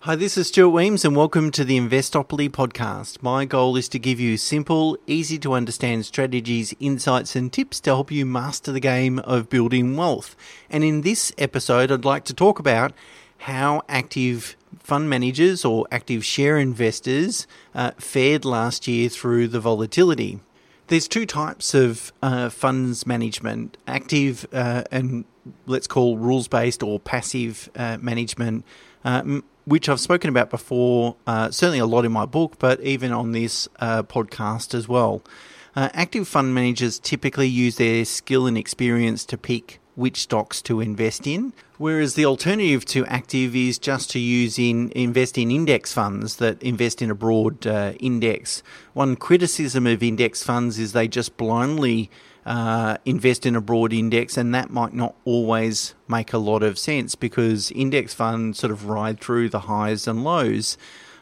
Hi, this is Stuart Wemyss, and welcome to the Investopoly podcast. My goal is to give you simple, easy to understand strategies, insights, and tips to help you master the game of building wealth. And in this episode, I'd like to talk about how active fund managers or active share investors uh, fared last year through the volatility. There's two types of uh, funds management active uh, and let's call rules based or passive uh, management. Uh, which I've spoken about before, uh, certainly a lot in my book, but even on this uh, podcast as well. Uh, active fund managers typically use their skill and experience to pick which stocks to invest in, whereas the alternative to active is just to use in invest in index funds that invest in a broad uh, index. One criticism of index funds is they just blindly uh, invest in a broad index, and that might not always make a lot of sense because index funds sort of ride through the highs and lows.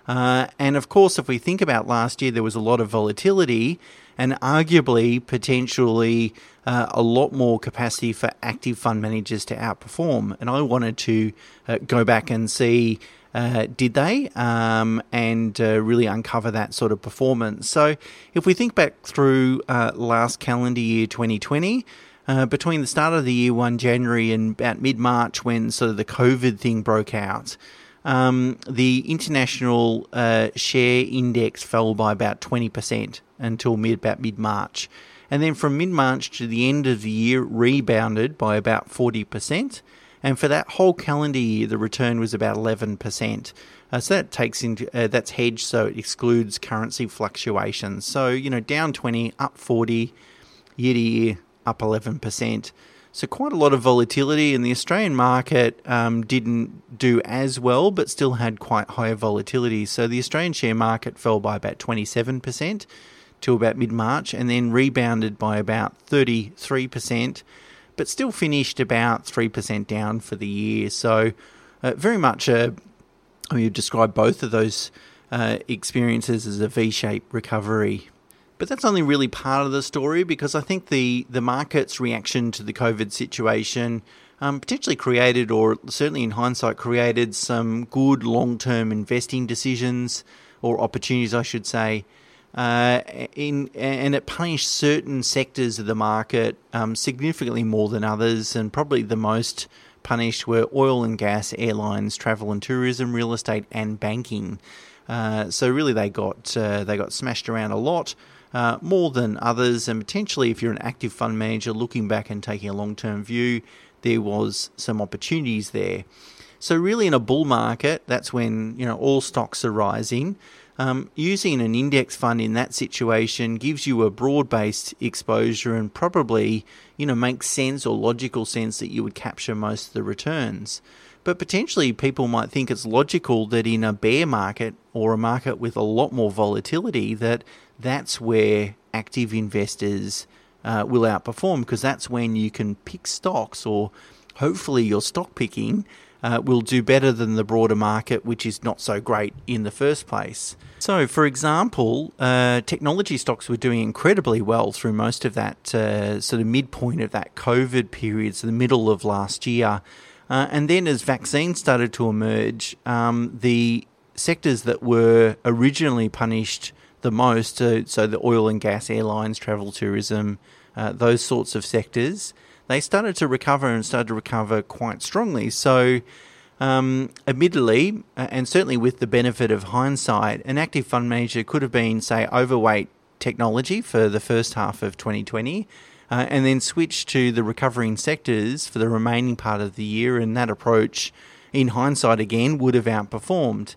Uh, and of course, if we think about last year, there was a lot of volatility and arguably potentially uh, a lot more capacity for active fund managers to outperform. And I wanted to uh, go back and see uh, did they? Um, and uh, really uncover that sort of performance. So if we think back through uh, last calendar year 2020, uh, between the start of the year 1 January and about mid March when sort of the COVID thing broke out, um, the international uh, share index fell by about 20% until mid about mid March. And then from mid March to the end of the year, rebounded by about 40%. And for that whole calendar year, the return was about 11%. Uh, so that takes into uh, that's hedged, so it excludes currency fluctuations. So you know, down 20, up 40, year to year, up 11%. So quite a lot of volatility, and the Australian market um, didn't do as well, but still had quite high volatility. So the Australian share market fell by about 27% to about mid March, and then rebounded by about 33% but still finished about 3% down for the year. So, uh, very much a, I mean, you describe both of those uh, experiences as a V shaped recovery. But that's only really part of the story because I think the, the market's reaction to the COVID situation um, potentially created, or certainly in hindsight, created some good long term investing decisions or opportunities, I should say, uh, in, and it punished certain sectors of the market um, significantly more than others, and probably the most punished were oil and gas, airlines, travel and tourism, real estate, and banking. Uh, so really, they got uh, they got smashed around a lot. Uh, more than others, and potentially, if you're an active fund manager looking back and taking a long term view, there was some opportunities there. So, really, in a bull market, that's when you know all stocks are rising. Um, using an index fund in that situation gives you a broad based exposure and probably, you know, makes sense or logical sense that you would capture most of the returns. But potentially people might think it's logical that in a bear market or a market with a lot more volatility that that's where active investors uh, will outperform because that's when you can pick stocks or hopefully you're stock picking uh, will do better than the broader market, which is not so great in the first place. So, for example, uh, technology stocks were doing incredibly well through most of that uh, sort of midpoint of that COVID period, so the middle of last year. Uh, and then as vaccines started to emerge, um, the sectors that were originally punished the most, uh, so the oil and gas, airlines, travel, tourism, uh, those sorts of sectors, they started to recover and started to recover quite strongly. So, um, admittedly, and certainly with the benefit of hindsight, an active fund manager could have been, say, overweight technology for the first half of 2020. Uh, and then switch to the recovering sectors for the remaining part of the year, and that approach, in hindsight again, would have outperformed.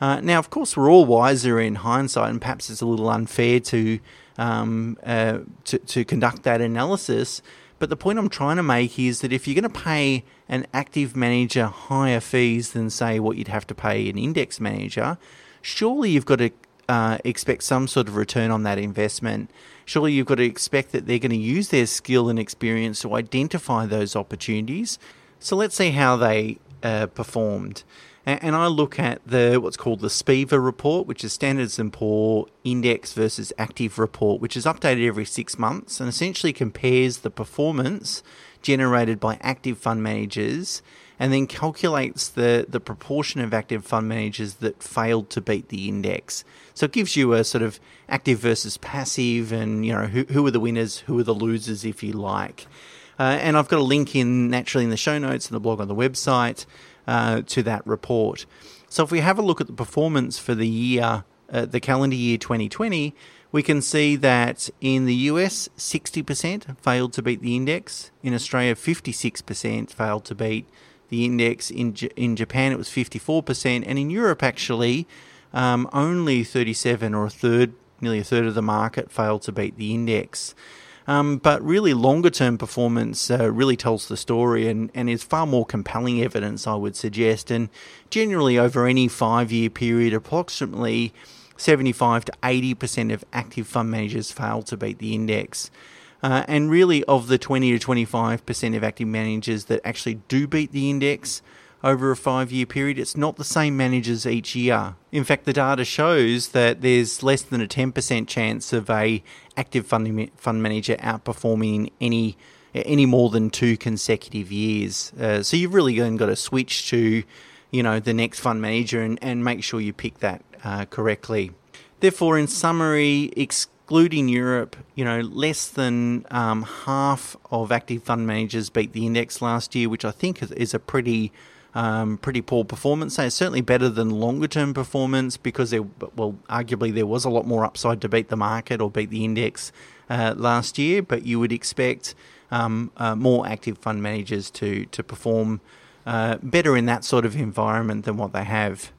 Uh, now, of course, we're all wiser in hindsight, and perhaps it's a little unfair to um, uh, to, to conduct that analysis. But the point I'm trying to make is that if you're going to pay an active manager higher fees than, say, what you'd have to pay an index manager, surely you've got to uh, expect some sort of return on that investment. Surely you've got to expect that they're going to use their skill and experience to identify those opportunities. So let's see how they uh, performed and I look at the what's called the SPIVA report, which is Standards and Poor Index versus Active report, which is updated every six months and essentially compares the performance generated by active fund managers and then calculates the, the proportion of active fund managers that failed to beat the index. So it gives you a sort of active versus passive, and you know who, who are the winners, who are the losers, if you like. Uh, and I've got a link in naturally in the show notes and the blog on the website uh, to that report. So if we have a look at the performance for the year, uh, the calendar year 2020, we can see that in the US, 60% failed to beat the index. In Australia, 56% failed to beat the index. In, J- in Japan, it was 54%. And in Europe, actually, um, only 37 or a third, nearly a third of the market failed to beat the index. Um, but really, longer term performance uh, really tells the story and, and is far more compelling evidence, I would suggest. And generally, over any five year period, approximately 75 to 80% of active fund managers fail to beat the index. Uh, and really, of the 20 to 25% of active managers that actually do beat the index over a five year period, it's not the same managers each year. In fact, the data shows that there's less than a 10% chance of a active fund, fund manager outperforming any any more than two consecutive years. Uh, so you've really then got to switch to, you know, the next fund manager and, and make sure you pick that uh, correctly. Therefore, in summary, excluding Europe, you know, less than um, half of active fund managers beat the index last year, which I think is a pretty um, pretty poor performance. It's certainly better than longer term performance because there, well, arguably there was a lot more upside to beat the market or beat the index uh, last year, but you would expect um, uh, more active fund managers to to perform uh, better in that sort of environment than what they have.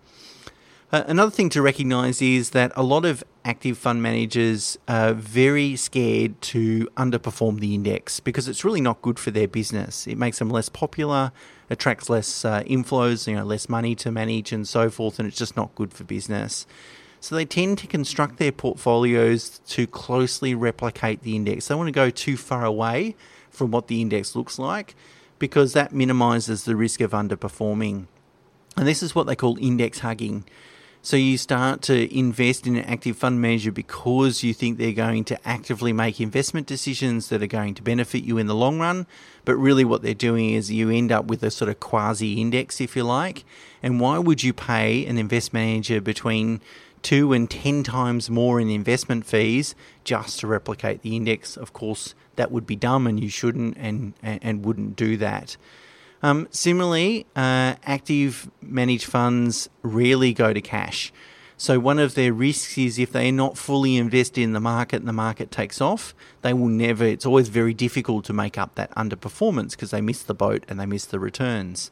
Uh, another thing to recognize is that a lot of active fund managers are very scared to underperform the index because it's really not good for their business. It makes them less popular, attracts less uh, inflows, you know, less money to manage and so forth, and it's just not good for business. So they tend to construct their portfolios to closely replicate the index. They want to go too far away from what the index looks like because that minimizes the risk of underperforming. And this is what they call index hugging. So you start to invest in an active fund manager because you think they're going to actively make investment decisions that are going to benefit you in the long run. But really, what they're doing is you end up with a sort of quasi index, if you like. And why would you pay an investment manager between two and ten times more in investment fees just to replicate the index? Of course, that would be dumb and you shouldn't and, and, and wouldn't do that. Um, similarly, uh, active managed funds rarely go to cash. So one of their risks is if they're not fully invested in the market and the market takes off, they will never. It's always very difficult to make up that underperformance because they miss the boat and they miss the returns.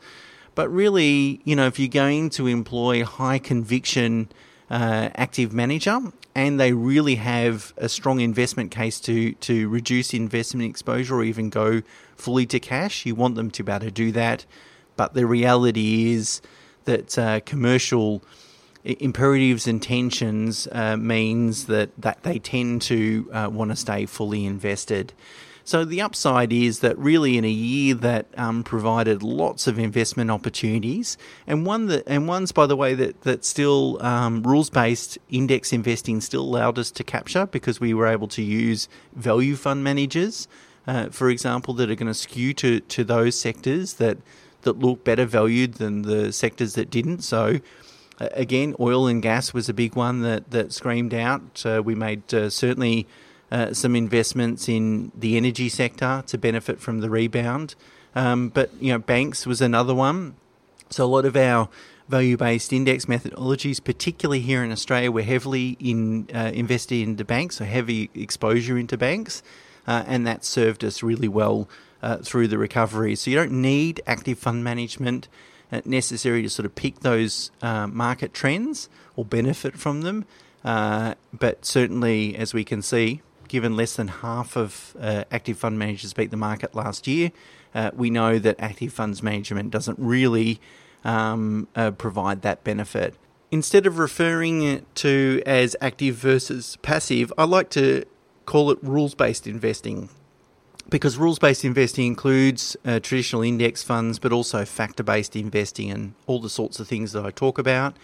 But really, you know, if you're going to employ high conviction uh, active manager and they really have a strong investment case to to reduce investment exposure or even go fully to cash. You want them to be able to do that, but the reality is that uh, commercial imperatives and tensions uh, means that, that they tend to uh, want to stay fully invested. So the upside is that really in a year that um, provided lots of investment opportunities, and one that and ones by the way that that still um, rules based index investing still allowed us to capture because we were able to use value fund managers, uh, for example, that are going to skew to to those sectors that that look better valued than the sectors that didn't. So. Again, oil and gas was a big one that, that screamed out. Uh, we made uh, certainly uh, some investments in the energy sector to benefit from the rebound. Um, but you know, banks was another one. So a lot of our value-based index methodologies, particularly here in Australia, we're heavily in uh, invested into banks, so heavy exposure into banks, uh, and that served us really well uh, through the recovery. So you don't need active fund management uh, necessary to sort of pick those market trends or benefit from them. But certainly, as we can see, given less than half of uh, active fund managers beat the market last year, uh, we know that active funds management doesn't really um, uh, provide that benefit. Instead of referring it to as active versus passive, I like to call it rules based investing because rules based investing includes uh, traditional index funds, but also factor based investing and all the sorts of things that I talk about.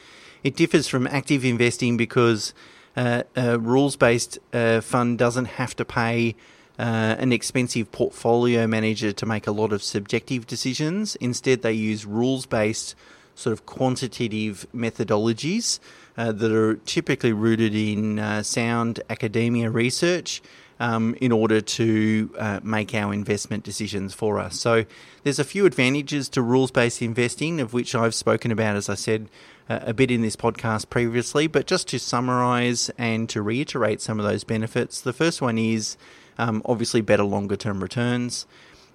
It differs from active investing because uh, a rules based uh, fund doesn't have to pay uh, an expensive portfolio manager to make a lot of subjective decisions. Instead, they use rules based sort of quantitative methodologies uh, that are typically rooted in uh, sound academia research um, in order to uh, make our investment decisions for us. So there's a few advantages to rules based investing, of which I've spoken about, as I said, a bit in this podcast previously. But just to summarize and to reiterate some of those benefits, the first one is um, obviously better longer term returns.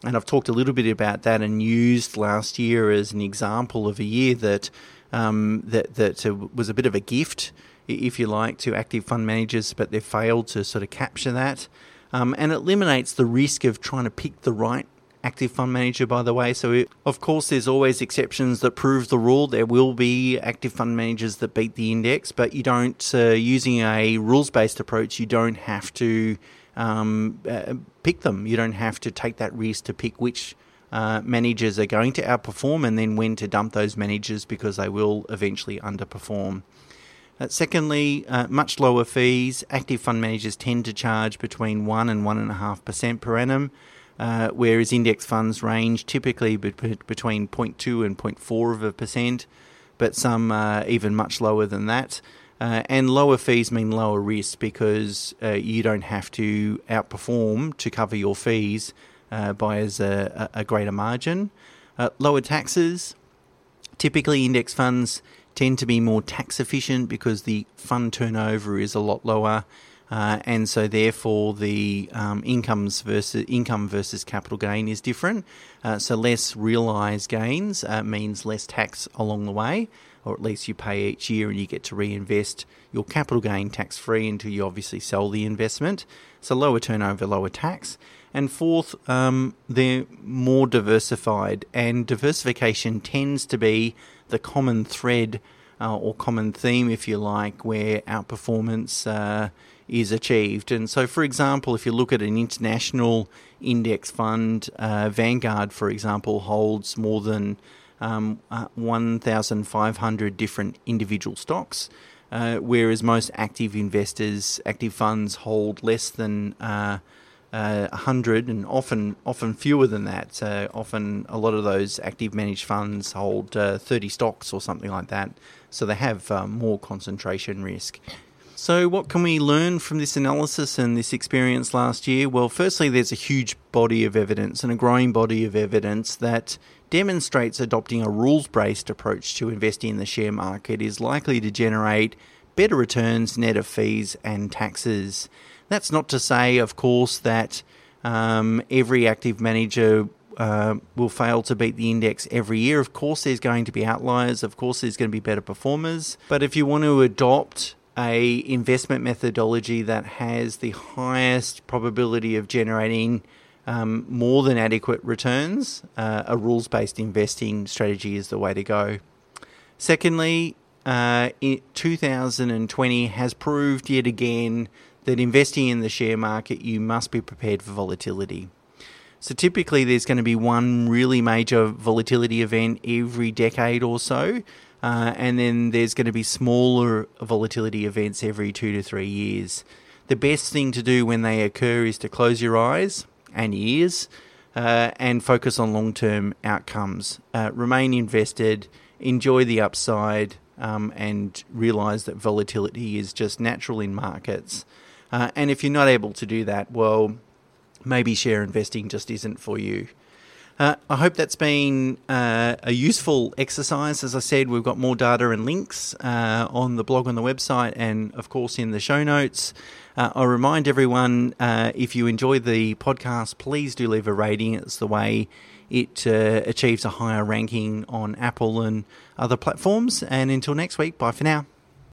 And I've talked a little bit about that and used last year as an example of a year that um, that that was a bit of a gift if you like, to active fund managers, but they've failed to sort of capture that. Um, and it eliminates the risk of trying to pick the right active fund manager, by the way. So, it, of course, there's always exceptions that prove the rule. There will be active fund managers that beat the index, but you don't, uh, using a rules based approach, you don't have to um, uh, pick them. You don't have to take that risk to pick which. Uh, managers are going to outperform and then when to dump those managers because they will eventually underperform. Uh, secondly, uh, much lower fees. Active fund managers tend to charge between 1 and 1.5% per annum, uh, whereas index funds range typically be- between 0.2 and 0.4 of a percent, but some uh, even much lower than that. Uh, and lower fees mean lower risk because uh, you don't have to outperform to cover your fees by as a, a greater margin. lower taxes. Typically, index funds tend to be more tax efficient because the fund turnover is a lot lower. Uh, and so therefore the um, incomes versus income versus capital gain is different. Uh, so less realised gains uh, means less tax along the way, or at least you pay each year and you get to reinvest your capital gain tax free until you obviously sell the investment. So lower turnover, lower tax. And fourth, um, they're more diversified, and diversification tends to be the common thread uh, or common theme, if you like, where outperformance uh, is achieved. And so, for example, if you look at an international index fund, uh, Vanguard, for example, holds more than um, uh, 1,500 different individual stocks. Uh, whereas most active investors, active funds hold less than uh, uh, 100 and often often fewer than that. Uh, often a lot of those active managed funds hold uh, 30 stocks or something like that, so they have uh, more concentration risk. So, what can we learn from this analysis and this experience last year? Well, firstly, there's a huge body of evidence and a growing body of evidence that demonstrates adopting a rules based approach to investing in the share market is likely to generate better returns net of fees and taxes. That's not to say, of course, that um, every active manager uh, will fail to beat the index every year. Of course, there's going to be outliers. Of course, there's going to be better performers. But if you want to adopt a investment methodology that has the highest probability of generating um, more than adequate returns, uh, a rules based investing strategy is the way to go. Secondly, uh, 2020 has proved yet again that investing in the share market, you must be prepared for volatility. So typically, there's going to be one really major volatility event every decade or so, uh, and then there's going to be smaller volatility events every two to three years. The best thing to do when they occur is to close your eyes and ears uh, and focus on long term outcomes. Uh, remain invested, enjoy the upside, um, and realize that volatility is just natural in markets. Uh, and if you're not able to do that, well, maybe share investing just isn't for you. Uh, I hope that's been uh, a useful exercise. As I said, we've got more data and links uh, on the blog on the website and, of course, in the show notes. Uh, I remind everyone uh, if you enjoy the podcast, please do leave a rating. It's the way it uh, achieves a higher ranking on Apple and other platforms. And until next week, bye for now.